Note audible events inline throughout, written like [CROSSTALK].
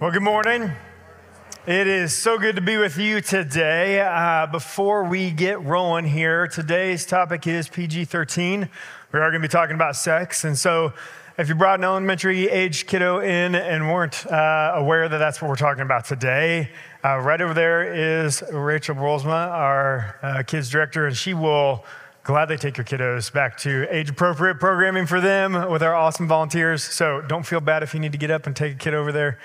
Well, good morning. It is so good to be with you today. Uh, before we get rolling here, today's topic is PG 13. We are going to be talking about sex. And so, if you brought an elementary age kiddo in and weren't uh, aware that that's what we're talking about today, uh, right over there is Rachel Brolsma, our uh, kids director, and she will gladly take your kiddos back to age appropriate programming for them with our awesome volunteers. So, don't feel bad if you need to get up and take a kid over there.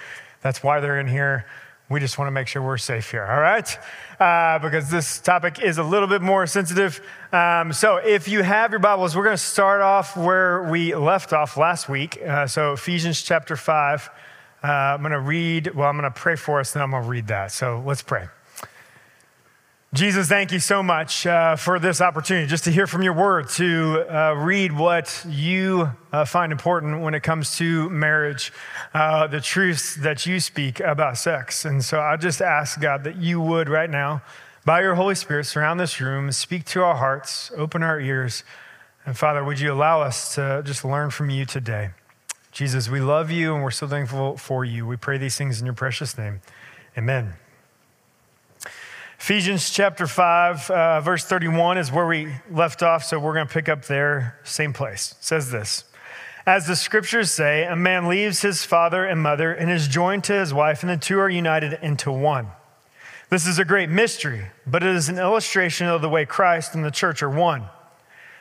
That's why they're in here. We just want to make sure we're safe here, all right? Uh, because this topic is a little bit more sensitive. Um, so, if you have your Bibles, we're going to start off where we left off last week. Uh, so, Ephesians chapter 5. Uh, I'm going to read, well, I'm going to pray for us, and I'm going to read that. So, let's pray. Jesus, thank you so much uh, for this opportunity just to hear from your word, to uh, read what you uh, find important when it comes to marriage, uh, the truths that you speak about sex. And so I just ask, God, that you would right now, by your Holy Spirit, surround this room, speak to our hearts, open our ears. And Father, would you allow us to just learn from you today? Jesus, we love you and we're so thankful for you. We pray these things in your precious name. Amen. Ephesians chapter 5, uh, verse 31 is where we left off, so we're going to pick up there, same place. It says this As the scriptures say, a man leaves his father and mother and is joined to his wife, and the two are united into one. This is a great mystery, but it is an illustration of the way Christ and the church are one.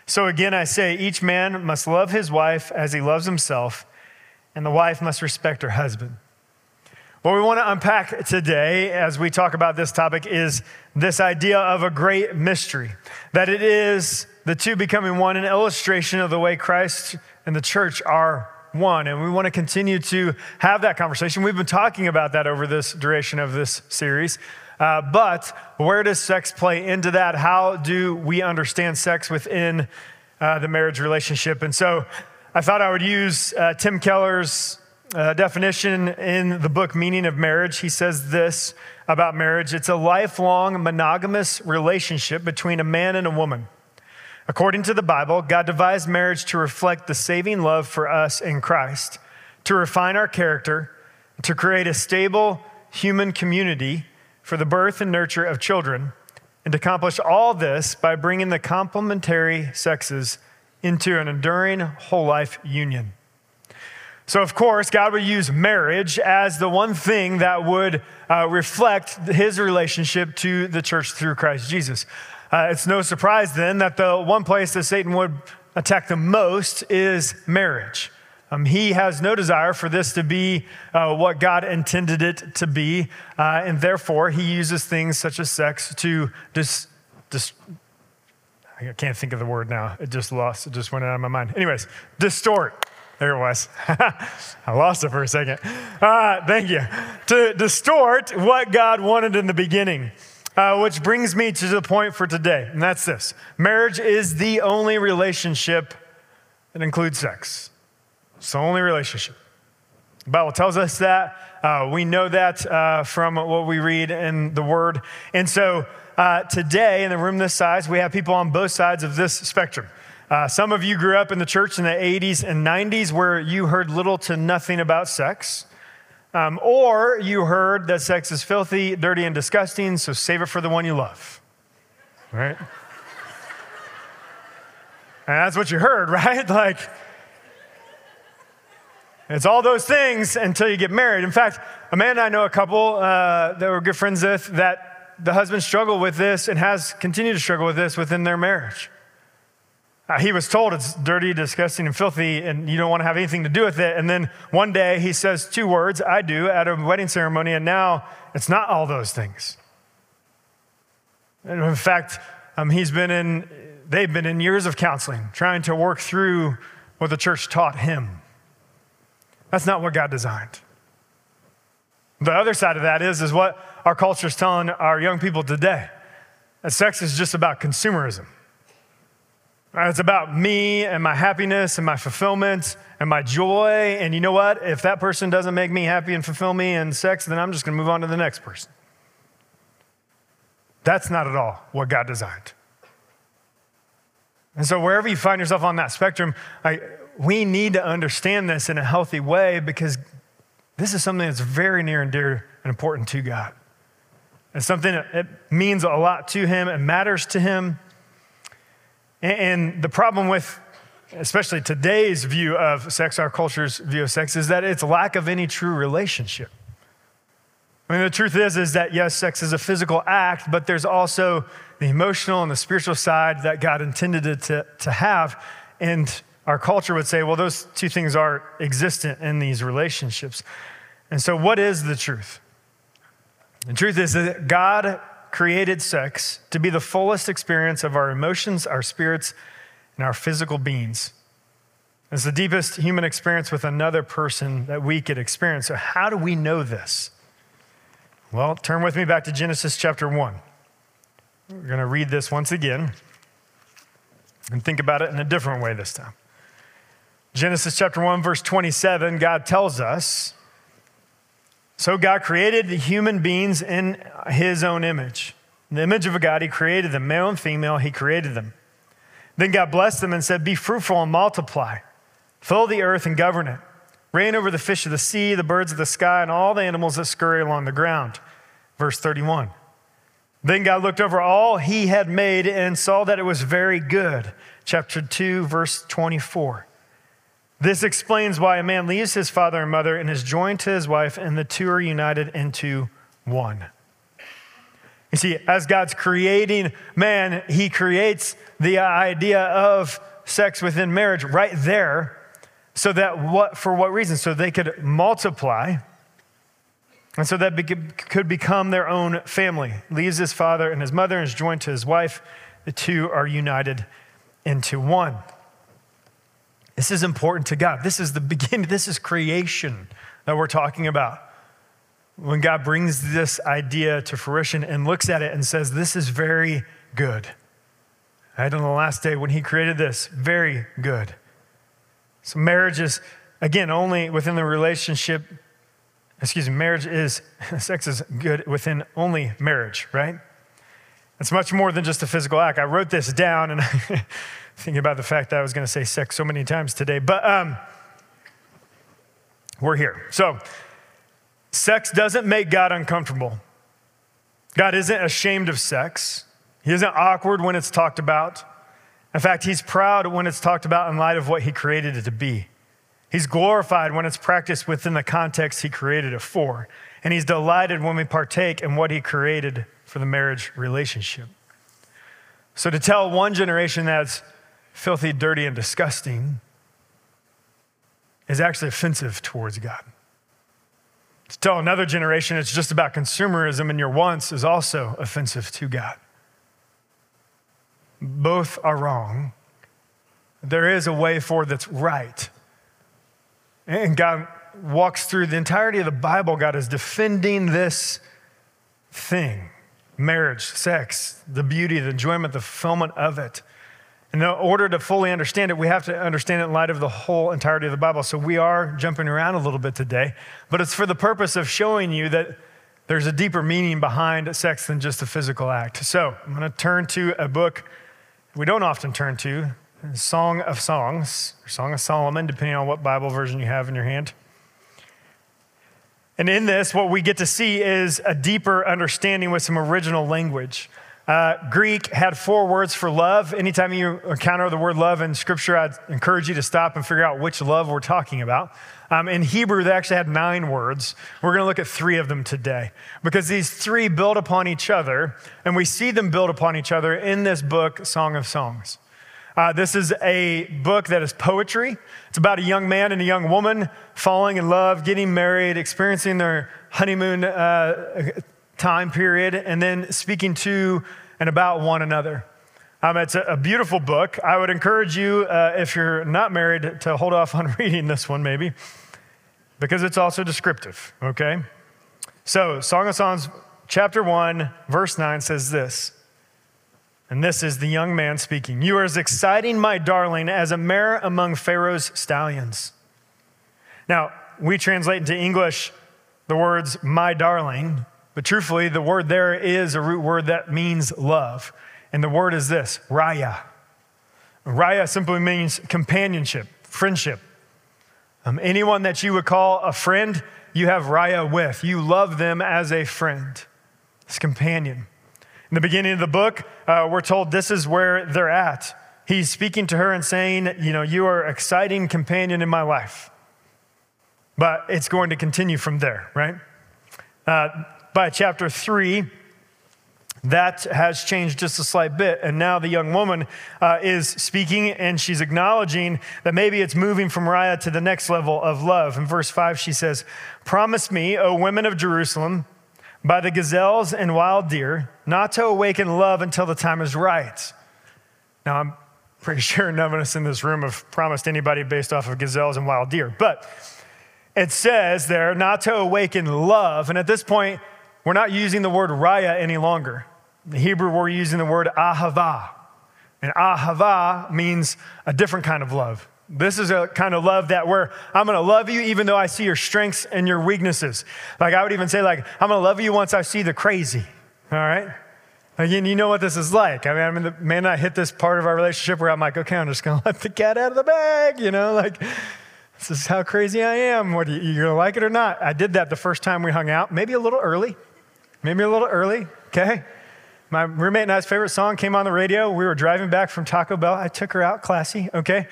So again, I say, each man must love his wife as he loves himself, and the wife must respect her husband. What we want to unpack today as we talk about this topic is this idea of a great mystery. That it is the two becoming one, an illustration of the way Christ and the church are one. And we want to continue to have that conversation. We've been talking about that over this duration of this series. Uh, but where does sex play into that? How do we understand sex within uh, the marriage relationship? And so I thought I would use uh, Tim Keller's uh, definition in the book Meaning of Marriage, he says this about marriage it's a lifelong monogamous relationship between a man and a woman. According to the Bible, God devised marriage to reflect the saving love for us in Christ, to refine our character, to create a stable human community for the birth and nurture of children, and to accomplish all this by bringing the complementary sexes into an enduring whole life union. So, of course, God would use marriage as the one thing that would uh, reflect his relationship to the church through Christ Jesus. Uh, it's no surprise then that the one place that Satan would attack the most is marriage. Um, he has no desire for this to be uh, what God intended it to be, uh, and therefore he uses things such as sex to dis, dis, I can't think of the word now. It just lost. It just went out of my mind. Anyways, distort there it was. [LAUGHS] I lost it for a second. Uh, thank you. To distort what God wanted in the beginning. Uh, which brings me to the point for today, and that's this marriage is the only relationship that includes sex. It's the only relationship. The Bible tells us that. Uh, we know that uh, from what we read in the Word. And so uh, today, in the room this size, we have people on both sides of this spectrum. Uh, some of you grew up in the church in the 80s and 90s where you heard little to nothing about sex. Um, or you heard that sex is filthy, dirty, and disgusting, so save it for the one you love. Right? and that's what you heard, [LAUGHS] right? Like, it's all those things until you get married. In fact, Amanda and I know a couple uh, that we're good friends with that the husband struggled with this and has continued to struggle with this within their marriage. Uh, he was told it's dirty, disgusting, and filthy, and you don't want to have anything to do with it. And then one day he says two words, I do, at a wedding ceremony, and now it's not all those things. And in fact, um, he's been in, they've been in years of counseling, trying to work through what the church taught him. That's not what God designed. The other side of that is, is what our culture is telling our young people today. That sex is just about consumerism. Uh, it's about me and my happiness and my fulfillment and my joy. And you know what? If that person doesn't make me happy and fulfill me in sex, then I'm just going to move on to the next person. That's not at all what God designed. And so, wherever you find yourself on that spectrum, I, we need to understand this in a healthy way because this is something that's very near and dear and important to God. It's something that it means a lot to Him, it matters to Him. And the problem with, especially today's view of sex, our culture's view of sex, is that it's lack of any true relationship. I mean, the truth is, is that yes, sex is a physical act, but there's also the emotional and the spiritual side that God intended it to, to have. And our culture would say, well, those two things are existent in these relationships. And so, what is the truth? The truth is that God created sex to be the fullest experience of our emotions, our spirits, and our physical beings. It's the deepest human experience with another person that we could experience. So, how do we know this? Well, turn with me back to Genesis chapter 1. We're going to read this once again and think about it in a different way this time. Genesis chapter 1, verse 27, God tells us so God created the human beings in his own image. In the image of a God, he created them, male and female, he created them. Then God blessed them and said, Be fruitful and multiply, fill the earth and govern it. Reign over the fish of the sea, the birds of the sky, and all the animals that scurry along the ground. Verse 31. Then God looked over all he had made and saw that it was very good. Chapter 2, verse 24. This explains why a man leaves his father and mother and is joined to his wife, and the two are united into one. You see, as God's creating man, he creates the idea of sex within marriage right there so that what for what reason? So they could multiply and so that could become their own family. Leaves his father and his mother and is joined to his wife. The two are united into one this is important to God. This is the [LAUGHS] beginning, this is creation that we're talking about. When God brings this idea to fruition and looks at it and says, This is very good. Right on the last day when He created this, very good. So, marriage is, again, only within the relationship, excuse me, marriage is, [LAUGHS] sex is good within only marriage, right? It's much more than just a physical act. I wrote this down and [LAUGHS] thinking about the fact that I was going to say sex so many times today, but um, we're here. So, sex doesn't make God uncomfortable. God isn't ashamed of sex, He isn't awkward when it's talked about. In fact, He's proud when it's talked about in light of what He created it to be. He's glorified when it's practiced within the context He created it for. And He's delighted when we partake in what He created for the marriage relationship. So, to tell one generation that's filthy, dirty, and disgusting is actually offensive towards God. To tell another generation it's just about consumerism and your wants is also offensive to God. Both are wrong. There is a way forward that's right. And God walks through the entirety of the Bible, God is defending this thing marriage, sex, the beauty, the enjoyment, the fulfillment of it. In order to fully understand it, we have to understand it in light of the whole entirety of the Bible. So we are jumping around a little bit today, but it's for the purpose of showing you that there's a deeper meaning behind sex than just a physical act. So I'm going to turn to a book we don't often turn to Song of Songs, or Song of Solomon, depending on what Bible version you have in your hand. And in this, what we get to see is a deeper understanding with some original language. Uh, Greek had four words for love. Anytime you encounter the word love in scripture, I'd encourage you to stop and figure out which love we're talking about. Um, in Hebrew, they actually had nine words. We're going to look at three of them today because these three build upon each other, and we see them build upon each other in this book, Song of Songs. Uh, this is a book that is poetry. It's about a young man and a young woman falling in love, getting married, experiencing their honeymoon uh, time period and then speaking to and about one another. Um, it's a, a, beautiful book. I would encourage you, uh, if you're not married, to hold off on [LAUGHS] reading this one maybe, because it's also descriptive, okay? So, Song of Songs, chapter 1, verse 9 says this. And this is the young man speaking. You are as exciting, my darling, as a mare among Pharaoh's stallions. Now, we translate into English the words, my darling, but truthfully, the word there is a root word that means love. And the word is this raya. Raya simply means companionship, friendship. Um, anyone that you would call a friend you have Raya with. You love them as a friend, as companion. In the beginning of the book, uh, we're told this is where they're at. He's speaking to her and saying, You know, you are exciting companion in my life. But it's going to continue from there, right? Uh, by chapter three, that has changed just a slight bit. And now the young woman uh, is speaking and she's acknowledging that maybe it's moving from Raya to the next level of love. In verse 5, she says, Promise me, O women of Jerusalem, by the gazelles and wild deer, not to awaken love until the time is right. Now, I'm pretty [LAUGHS] sure none of us in this room have promised anybody based off of gazelles and wild deer, but it says there not to awaken love. And at this point, we're not using the word raya any longer. In the Hebrew, we're using the word ahava. And ahava means a different kind of love. This is a kind of love that where I'm going to love you even though I see your strengths and your weaknesses. Like I would even say like I'm going to love you once I see the crazy. All right? Again, you know what this is like. I mean, I mean, man I hit this part of our relationship where I'm like, okay, I'm just going [LAUGHS] to let the cat out of the bag, you know, like this is how crazy I am. What you, you gonna like it or not? I did that the first time we hung out, maybe a little early, maybe a little early. Okay. My roommate and I's favorite song came on the radio. We were driving back from Taco Bell. I took her out, classy. Okay.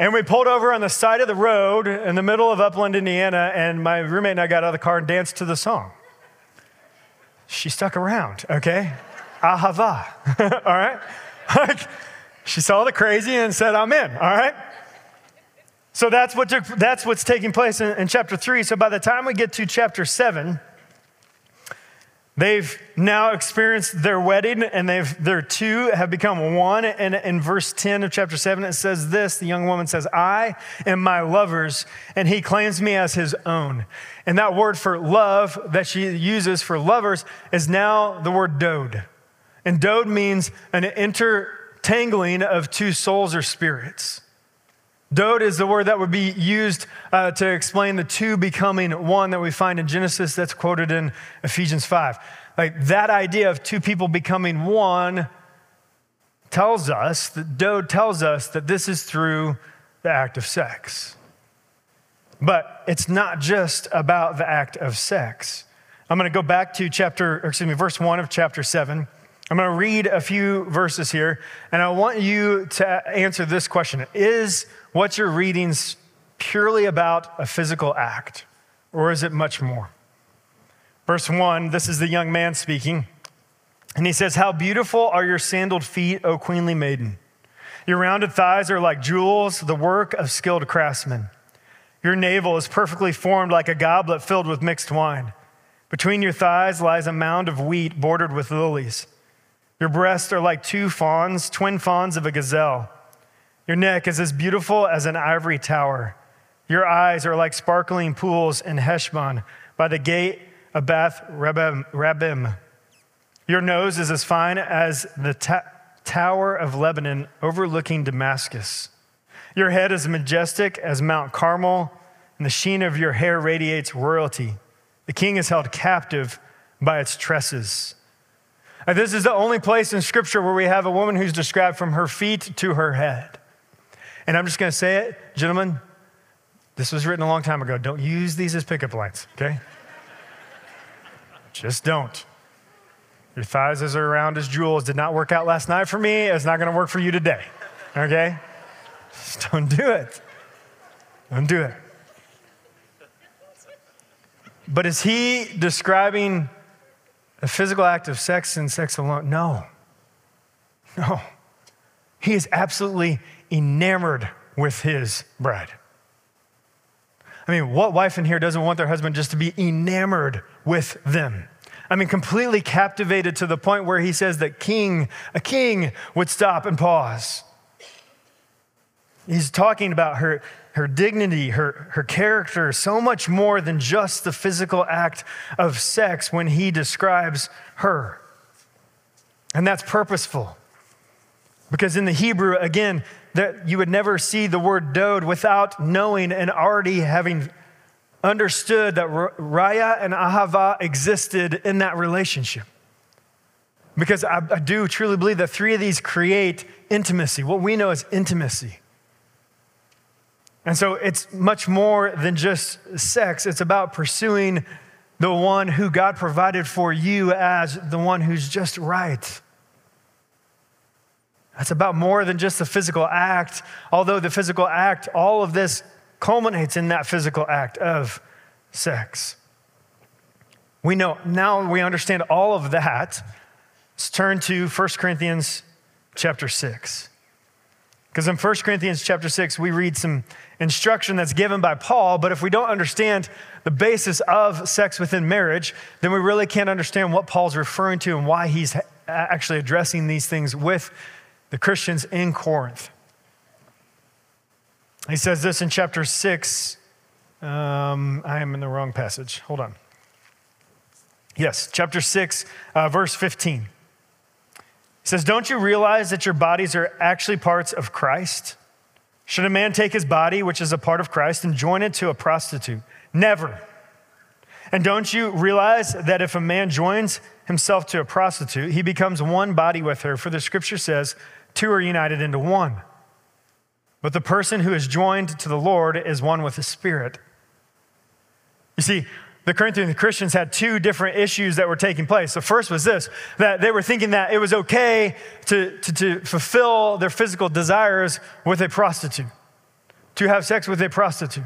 And we pulled over on the side of the road in the middle of Upland, Indiana, and my roommate and I got out of the car and danced to the song. She stuck around, okay? Ahava, [LAUGHS] all right? Like, she saw the crazy and said, I'm in, all right? So that's, what took, that's what's taking place in, in chapter three. So by the time we get to chapter seven, They've now experienced their wedding and they've, their two have become one. And in verse 10 of chapter 7, it says this the young woman says, I am my lover's, and he claims me as his own. And that word for love that she uses for lovers is now the word dode. And dode means an intertangling of two souls or spirits. Dode is the word that would be used uh, to explain the two becoming one that we find in Genesis that's quoted in Ephesians 5. Like that idea of two people becoming one tells us, that Dode tells us that this is through the act of sex. But it's not just about the act of sex. I'm going to go back to chapter, excuse me, verse 1 of chapter 7. I'm going to read a few verses here, and I want you to answer this question Is what you're reading purely about a physical act, or is it much more? Verse 1, this is the young man speaking, and he says, How beautiful are your sandaled feet, O queenly maiden! Your rounded thighs are like jewels, the work of skilled craftsmen. Your navel is perfectly formed like a goblet filled with mixed wine. Between your thighs lies a mound of wheat bordered with lilies. Your breasts are like two fawns, twin fawns of a gazelle. Your neck is as beautiful as an ivory tower. Your eyes are like sparkling pools in Heshbon by the gate of Beth Rabbim. Your nose is as fine as the ta- tower of Lebanon overlooking Damascus. Your head is majestic as Mount Carmel, and the sheen of your hair radiates royalty. The king is held captive by its tresses. And this is the only place in Scripture where we have a woman who's described from her feet to her head. And I'm just going to say it, gentlemen, this was written a long time ago. Don't use these as pickup lines, okay? just don't. Your thighs as are round as jewels did not work out last night for me. It's not going to work for you today, okay? Just don't do it. Don't do it. But is he describing a physical act of sex and sex alone. No. No. He is absolutely enamored with his bride. I mean, what wife in here doesn't want their husband just to be enamored with them? I mean, completely captivated to the point where he says that king, a king would stop and pause. He's talking about her, her dignity, her, her character, so much more than just the physical act of sex when he describes her. And that's purposeful. Because in the Hebrew, again, that you would never see the word dode without knowing and already having understood that Raya and Ahava existed in that relationship. Because I, I do truly believe that three of these create intimacy, what we know as intimacy. And so it's much more than just sex, it's about pursuing the one who God provided for you as the one who's just right. That's about more than just the physical act, although the physical act, all of this culminates in that physical act of sex. We know, now we understand all of that. Let's turn to 1 Corinthians chapter 6. Because in 1 Corinthians chapter 6, we read some instruction that's given by Paul, but if we don't understand the basis of sex within marriage, then we really can't understand what Paul's referring to and why he's actually addressing these things with the Christians in Corinth. He says this in chapter 6. Um, I am in the wrong passage. Hold on. Yes, chapter 6, uh, verse 15 He says, Don't you realize that your bodies are actually parts of Christ? Should a man take his body, which is a part of Christ, and join it to a prostitute? Never. And don't you realize that if a man joins himself to a prostitute, he becomes one body with her? For the scripture says, Two are united into one. But the person who is joined to the Lord is one with the Spirit. You see, the Corinthian Christians had two different issues that were taking place. The first was this that they were thinking that it was okay to, to, to, fulfill their physical desires with a prostitute, to have sex with a prostitute.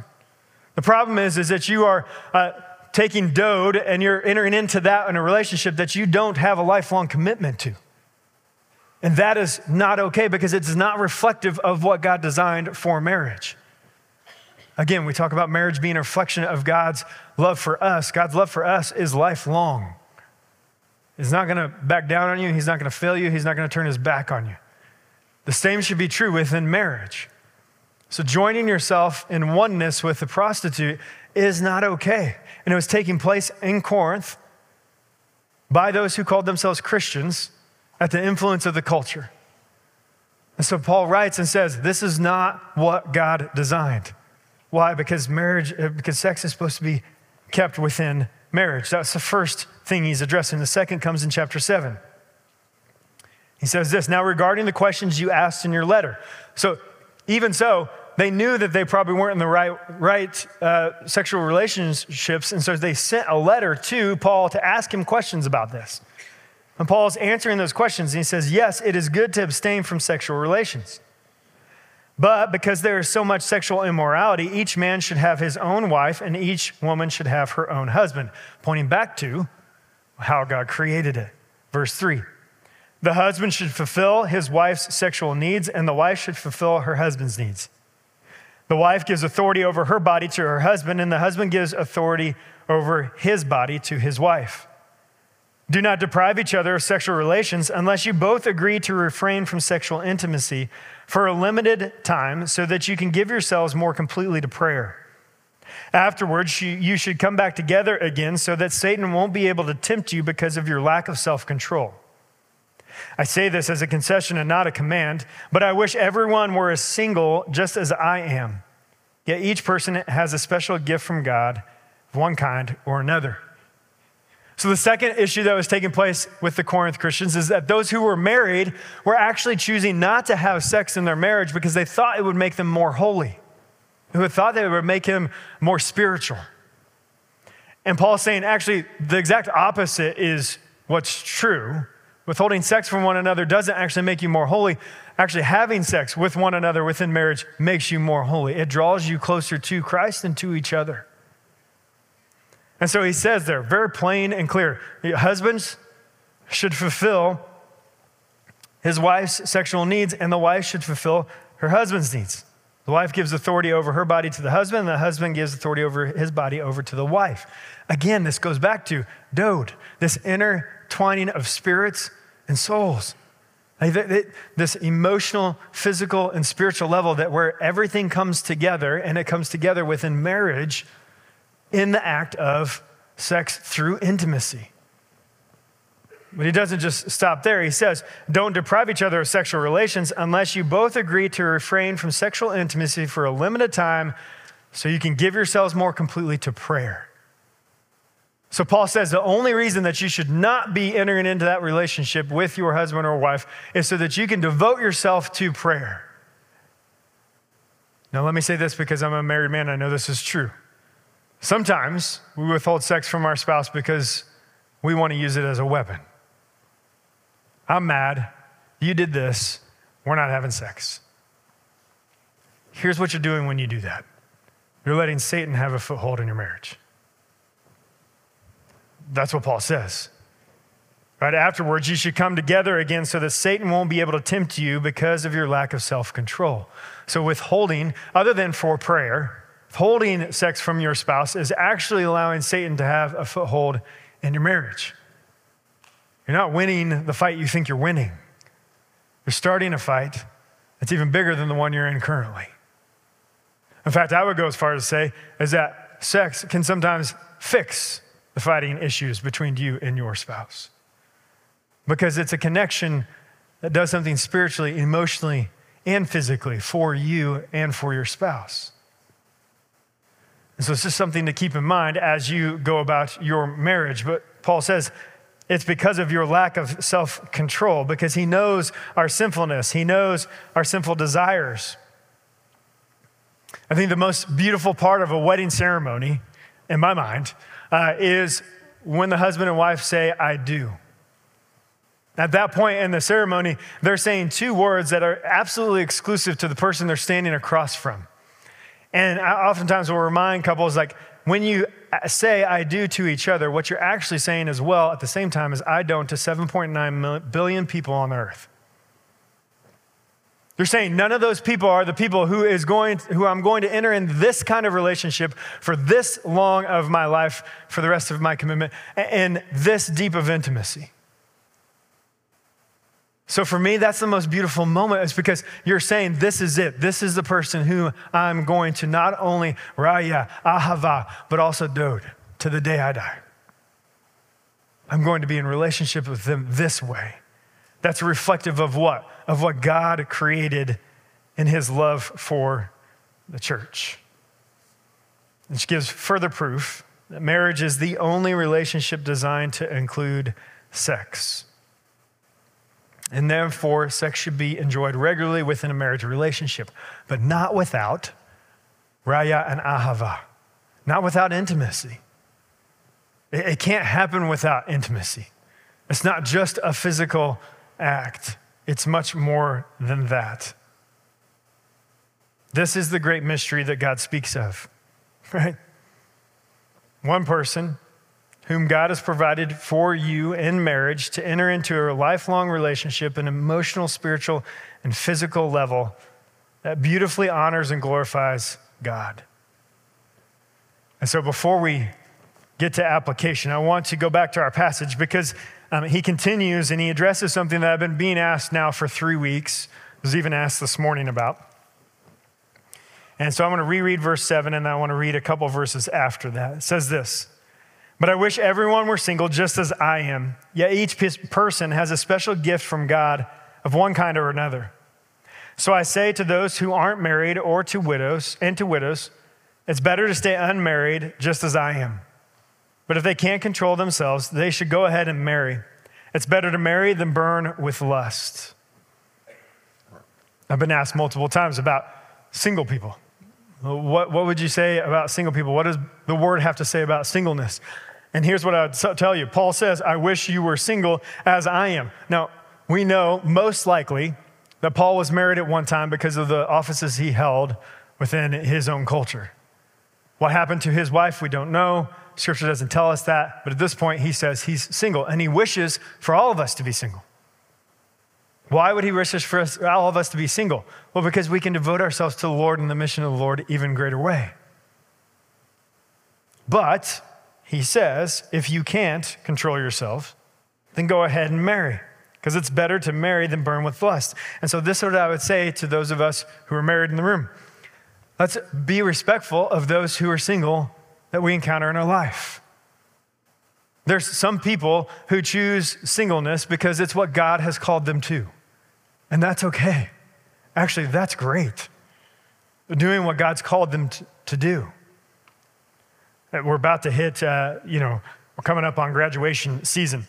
The problem is, is that you are uh, taking dode and you're entering into that in a relationship that you don't have a lifelong commitment to. And that is not okay because it's not reflective of what God designed for marriage. Again, we talk about marriage being a reflection of God's love for us. God's love for us is lifelong. He's not going to back down on you. He's not going to fail you. He's not going to turn his back on you. The same should be true within marriage. So, joining yourself in oneness with the prostitute is not okay. And it was taking place in Corinth by those who called themselves Christians at the influence of the culture. And so, Paul writes and says, This is not what God designed. Why? Because marriage, uh, because sex is supposed to be kept within marriage. That's the first thing he's addressing. The second comes in chapter 7. He says this Now, regarding the questions you asked in your letter. So, even so, they knew that they probably weren't in the right, right uh, sexual relationships. And so they sent a letter to Paul to ask him questions about this. And Paul's answering those questions. And he says, Yes, it is good to abstain from sexual relations. But because there is so much sexual immorality, each man should have his own wife and each woman should have her own husband, pointing back to how God created it. Verse 3 The husband should fulfill his wife's sexual needs, and the wife should fulfill her husband's needs. The wife gives authority over her body to her husband, and the husband gives authority over his body to his wife. Do not deprive each other of sexual relations unless you both agree to refrain from sexual intimacy for a limited time so that you can give yourselves more completely to prayer. Afterwards, you should come back together again so that Satan won't be able to tempt you because of your lack of self control. I say this as a concession and not a command, but I wish everyone were as single just as I am. Yet each person has a special gift from God of one kind or another. So, the second issue that was taking place with the Corinth Christians is that those who were married were actually choosing not to have sex in their marriage because they thought it would make them more holy, who thought that it would make him more spiritual. And Paul's saying, actually, the exact opposite is what's true. Withholding sex from one another doesn't actually make you more holy. Actually, having sex with one another within marriage makes you more holy. It draws you closer to Christ and to each other. And so he says there, very plain and clear husbands should fulfill his wife's sexual needs, and the wife should fulfill her husband's needs. The wife gives authority over her body to the husband, and the husband gives authority over his body over to the wife. Again, this goes back to Dode, this intertwining of spirits and souls. This emotional, physical, and spiritual level that where everything comes together and it comes together within marriage in the act of sex through intimacy. But he doesn't just stop there. He says, Don't deprive each other of sexual relations unless you both agree to refrain from sexual intimacy for a limited time so you can give yourselves more completely to prayer. So, Paul says the only reason that you should not be entering into that relationship with your husband or wife is so that you can devote yourself to prayer. Now, let me say this because I'm a married man, I know this is true. Sometimes we withhold sex from our spouse because we want to use it as a weapon. I'm mad. You did this. We're not having sex. Here's what you're doing when you do that you're letting Satan have a foothold in your marriage. That's what Paul says. Right afterwards, you should come together again so that Satan won't be able to tempt you because of your lack of self control. So, withholding, other than for prayer, withholding sex from your spouse is actually allowing Satan to have a foothold in your marriage. You're not winning the fight you think you're winning. You're starting a fight that's even bigger than the one you're in currently. In fact, I would go as far as to say is that sex can sometimes fix the fighting issues between you and your spouse. Because it's a connection that does something spiritually, emotionally, and physically for you and for your spouse. And so it's just something to keep in mind as you go about your marriage. But Paul says it's because of your lack of self control, because he knows our sinfulness, he knows our sinful desires. I think the most beautiful part of a wedding ceremony, in my mind, uh, is when the husband and wife say, I do. At that point in the ceremony, they're saying two words that are absolutely exclusive to the person they're standing across from. And I oftentimes will remind couples like, when you uh, say I do to each other, what you're actually saying as well at the same time is I don't to 7.9 billion people on earth. They're saying none of those people are the people who is going who I'm going to enter in this kind of relationship for this long of my life for the rest of my commitment and this deep of intimacy. So for me, that's the most beautiful moment, is because you're saying, This is it. This is the person who I'm going to not only raya, ahava, but also dod to the day I die. I'm going to be in relationship with them this way. That's reflective of what? Of what God created in his love for the church. Which gives further proof that marriage is the only relationship designed to include sex. And therefore, sex should be enjoyed regularly within a marriage relationship, but not without raya and ahava, not without intimacy. It, it can't happen without intimacy. It's not just a physical act, it's much more than that. This is the great mystery that God speaks of, [LAUGHS] right? One person whom God has provided for you in marriage to enter into a lifelong relationship, an emotional, spiritual, and physical level that beautifully honors and glorifies God. And so before we get to application, I want to go back to our passage because um, he continues and he addresses something that I've been being asked now for three weeks. Was even asked this morning about. And so I'm going to reread verse 7 and I want to read a couple verses after that. It says this. But I wish everyone were single just as I am. Yet each person has a special gift from God of one kind or another. So I say to those who aren't married or to widows and to widows, it's better to stay unmarried just as I am. But if they can't control themselves, they should go ahead and marry. It's better to marry than burn with lust. I've been asked multiple times about single people. What, what would you say about single people? What does the word have to say about singleness? And here's what I would tell you Paul says, I wish you were single as I am. Now, we know most likely that Paul was married at one time because of the offices he held within his own culture. What happened to his wife, we don't know. Scripture doesn't tell us that. But at this point, he says he's single and he wishes for all of us to be single. Why would he wish for us, all of us to be single? Well, because we can devote ourselves to the Lord and the mission of the Lord even greater way. But he says, if you can't control yourself, then go ahead and marry, because it's better to marry than burn with lust. And so, this is what I would say to those of us who are married in the room. Let's be respectful of those who are single that we encounter in our life. There's some people who choose singleness because it's what God has called them to. And that's okay. Actually, that's great. Doing what God's called them to, to do. We're about to hit, uh, you know, we're coming up on graduation season.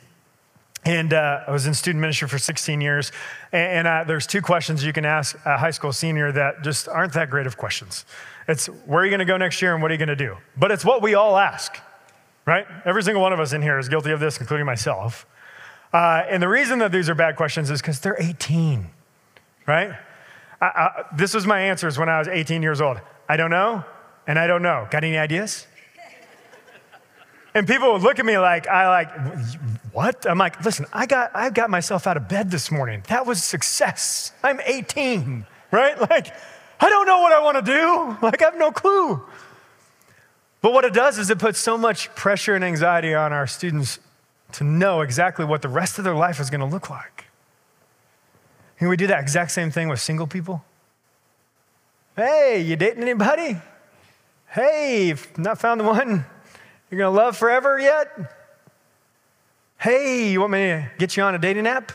And uh, I was in student ministry for 16 years. And, and uh, there's two questions you can ask a high school senior that just aren't that great of questions. It's where are you going to go next year and what are you going to do? But it's what we all ask, right? Every single one of us in here is guilty of this, including myself. Uh, and the reason that these are bad questions is because they're 18, right? I, I, this was my answers when I was 18 years old. I don't know, and I don't know. Got any ideas? And people would look at me like, I like, what? I'm like, listen, I got, I got myself out of bed this morning. That was success. I'm 18, right? [LAUGHS] Like, I don't know what I want to do. Like, I have no clue. But what it does is it puts so much pressure and anxiety on our students to know exactly what the rest of their life is going to look like. Can we do that exact same thing with single people? Hey, you dating anybody? Hey, not found the one you're going to love forever yet? Hey, you want me to get you on a dating app?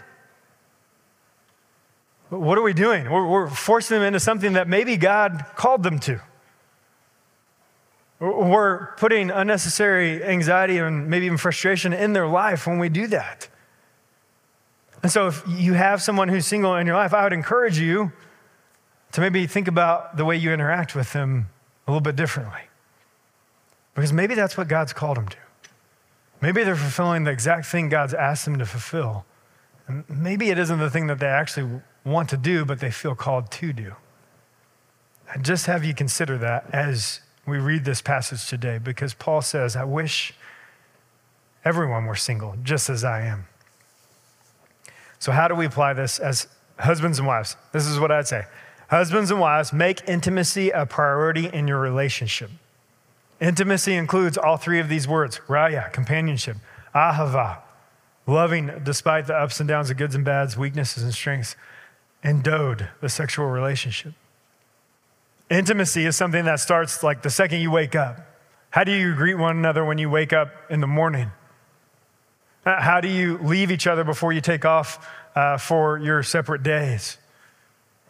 What are we doing? We're, we're forcing them into something that maybe God called them to. We're putting unnecessary anxiety and maybe even frustration in their life when we do that. And so, if you have someone who's single in your life, I would encourage you to maybe think about the way you interact with them a little bit differently. Because maybe that's what God's called them to. Maybe they're fulfilling the exact thing God's asked them to fulfill. And maybe it isn't the thing that they actually want to do, but they feel called to do. I just have you consider that as we read this passage today, because Paul says, I wish everyone were single, just as I am. So, how do we apply this as husbands and wives? This is what I'd say Husbands and wives, make intimacy a priority in your relationship. Intimacy includes all three of these words raya, companionship, ahava, loving despite the ups and downs, the goods and bads, weaknesses and strengths, and dode, the sexual relationship. Intimacy is something that starts like the second you wake up. How do you greet one another when you wake up in the morning? How do you leave each other before you take off uh, for your separate days?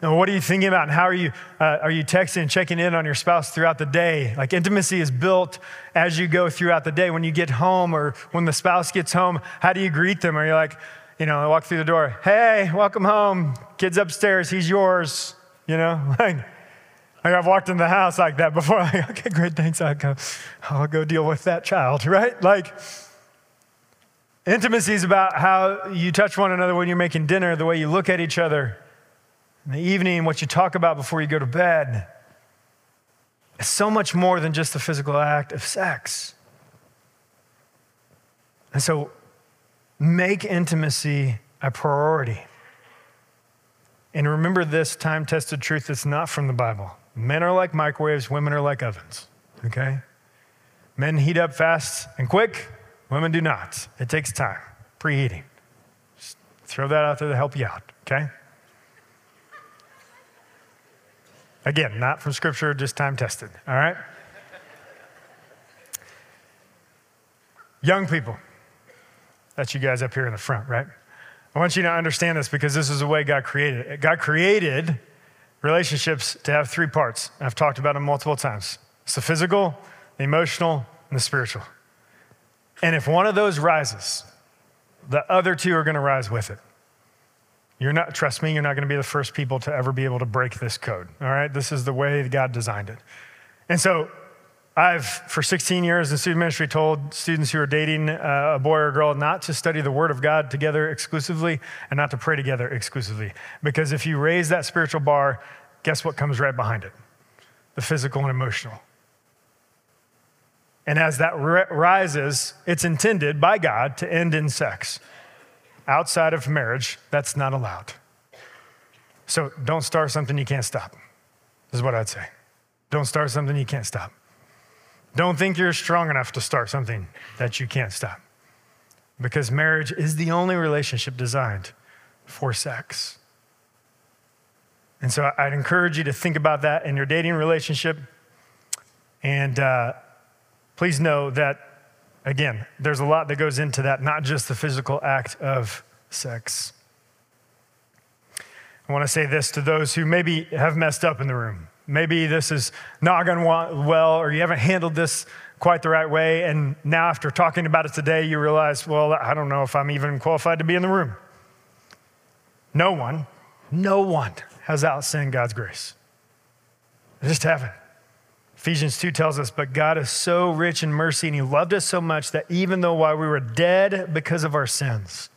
And what are you thinking about? And how are you, uh, are you texting and checking in on your spouse throughout the day? Like intimacy is built as you go throughout the day. When you get home or when the spouse gets home, how do you greet them? Are you like, you know, I walk through the door, hey, welcome home. Kid's upstairs, he's yours. You know, [LAUGHS] like, like I've walked in the house like that before. [LAUGHS] Like, okay, great, thanks. I'll go, I'll go deal with that child, [LAUGHS] right? Like, intimacy is about how you touch one another when you're making dinner, the way you look at each other in the evening, what you talk about before you go to bed. It's so much more than just the physical act of sex. And so make intimacy a priority. And remember this time tested truth that's not from the Bible. Men are like microwaves, women are like ovens, okay? Men heat up fast and quick, women do not. It takes time, preheating. Just throw that out there to help you out, okay? Again, not from scripture, just time tested, all right? Young people, that's you guys up here in the front, right? I want you to understand this because this is the way God created it. God created relationships to have three parts. I've talked about them multiple times it's the physical, the emotional, and the spiritual. And if one of those rises, the other two are going to rise with it. You're not, trust me, you're not going to be the first people to ever be able to break this code. All right? This is the way God designed it. And so I've, for 16 years in student ministry, told students who are dating uh, a boy or a girl not to study the Word of God together exclusively and not to pray together exclusively. Because if you raise that spiritual bar, guess what comes right behind it? The physical and emotional. And as that rises, it's intended by God to end in sex outside of marriage, that's not allowed. So don't start something you can't stop, is what I'd say. Don't start something you can't stop. Don't think you're strong enough to start something that you can't stop. Because marriage is the only relationship designed for sex. And so I'd encourage you to think about that in your dating relationship. And uh, please know that Again, there's a lot that goes into that, not just the physical act of sex. I want to say this to those who maybe have messed up in the room. Maybe this is not going well, or you haven't handled this quite the right way. And now, after talking about it today, you realize, well, I don't know if I'm even qualified to be in the room. No one, no one has outsinned God's grace. They just haven't. Ephesians 2 tells us, but God is so rich in mercy and he loved us so much that even though while we were dead because of our sins,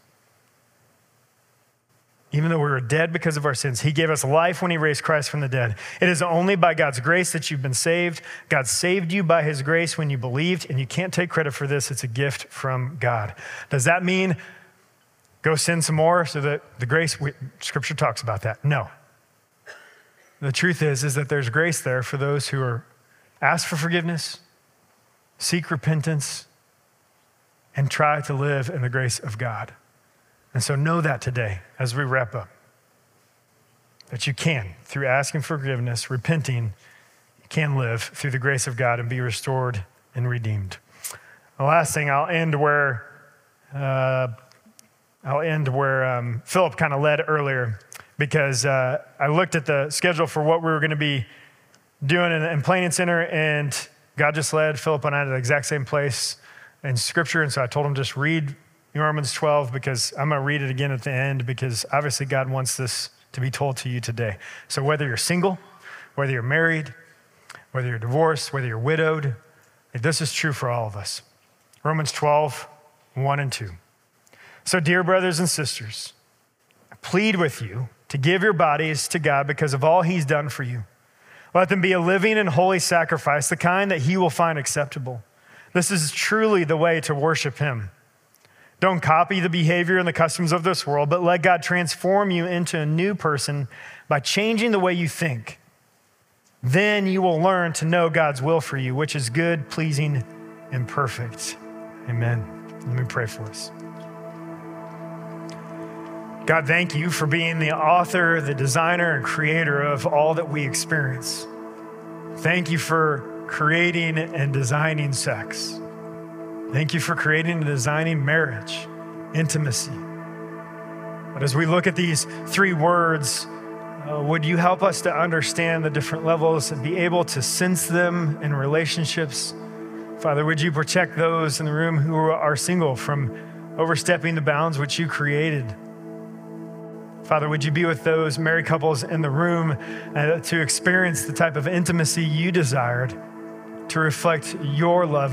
even though we were dead because of our sins, he gave us life when he raised Christ from the dead. It is only by God's grace that you've been saved. God saved you by his grace when you believed, and you can't take credit for this. It's a gift from God. Does that mean go sin some more so that the grace, we, scripture talks about that? No. The truth is, is that there's grace there for those who are ask for forgiveness, seek repentance, and try to live in the grace of God. And so know that today as we wrap up. That you can, through asking forgiveness, repenting, you can live through the grace of God and be restored and redeemed. The last thing, I'll end where uh, I'll end where um, Philip kind of led earlier, because uh, I looked at the schedule for what we were going to be doing in, in Center, and God just led Philip and I to the exact same place in Scripture. And so I told him just read Romans 12 because I'm going to read it again at the end because obviously God wants this to be told to you today. So whether you're single, whether you're married, whether you're divorced, whether you're widowed, this is true for all of us. Romans 12, 1 and 2. So, dear brothers and sisters, I plead with you to give your bodies to God because of all he's done for you. Let them be a living and holy sacrifice, the kind that he will find acceptable. This is truly the way to worship him. Don't copy the behavior and the customs of this world, but let God transform you into a new person by changing the way you think. Then you will learn to know God's will for you, which is good, pleasing, and perfect. Amen. Let me pray for us. God, thank you for being the author, the designer, and creator of all that we experience. Thank you for creating and designing sex. Thank you for creating and designing marriage, intimacy. But as we look at these three words, uh, would you help us to understand the different levels and be able to sense them in relationships? Father, would you protect those in the room who are single from overstepping the bounds which you created? Father, would you be with those married couples in the room uh, to experience the type of intimacy you desired to reflect your love?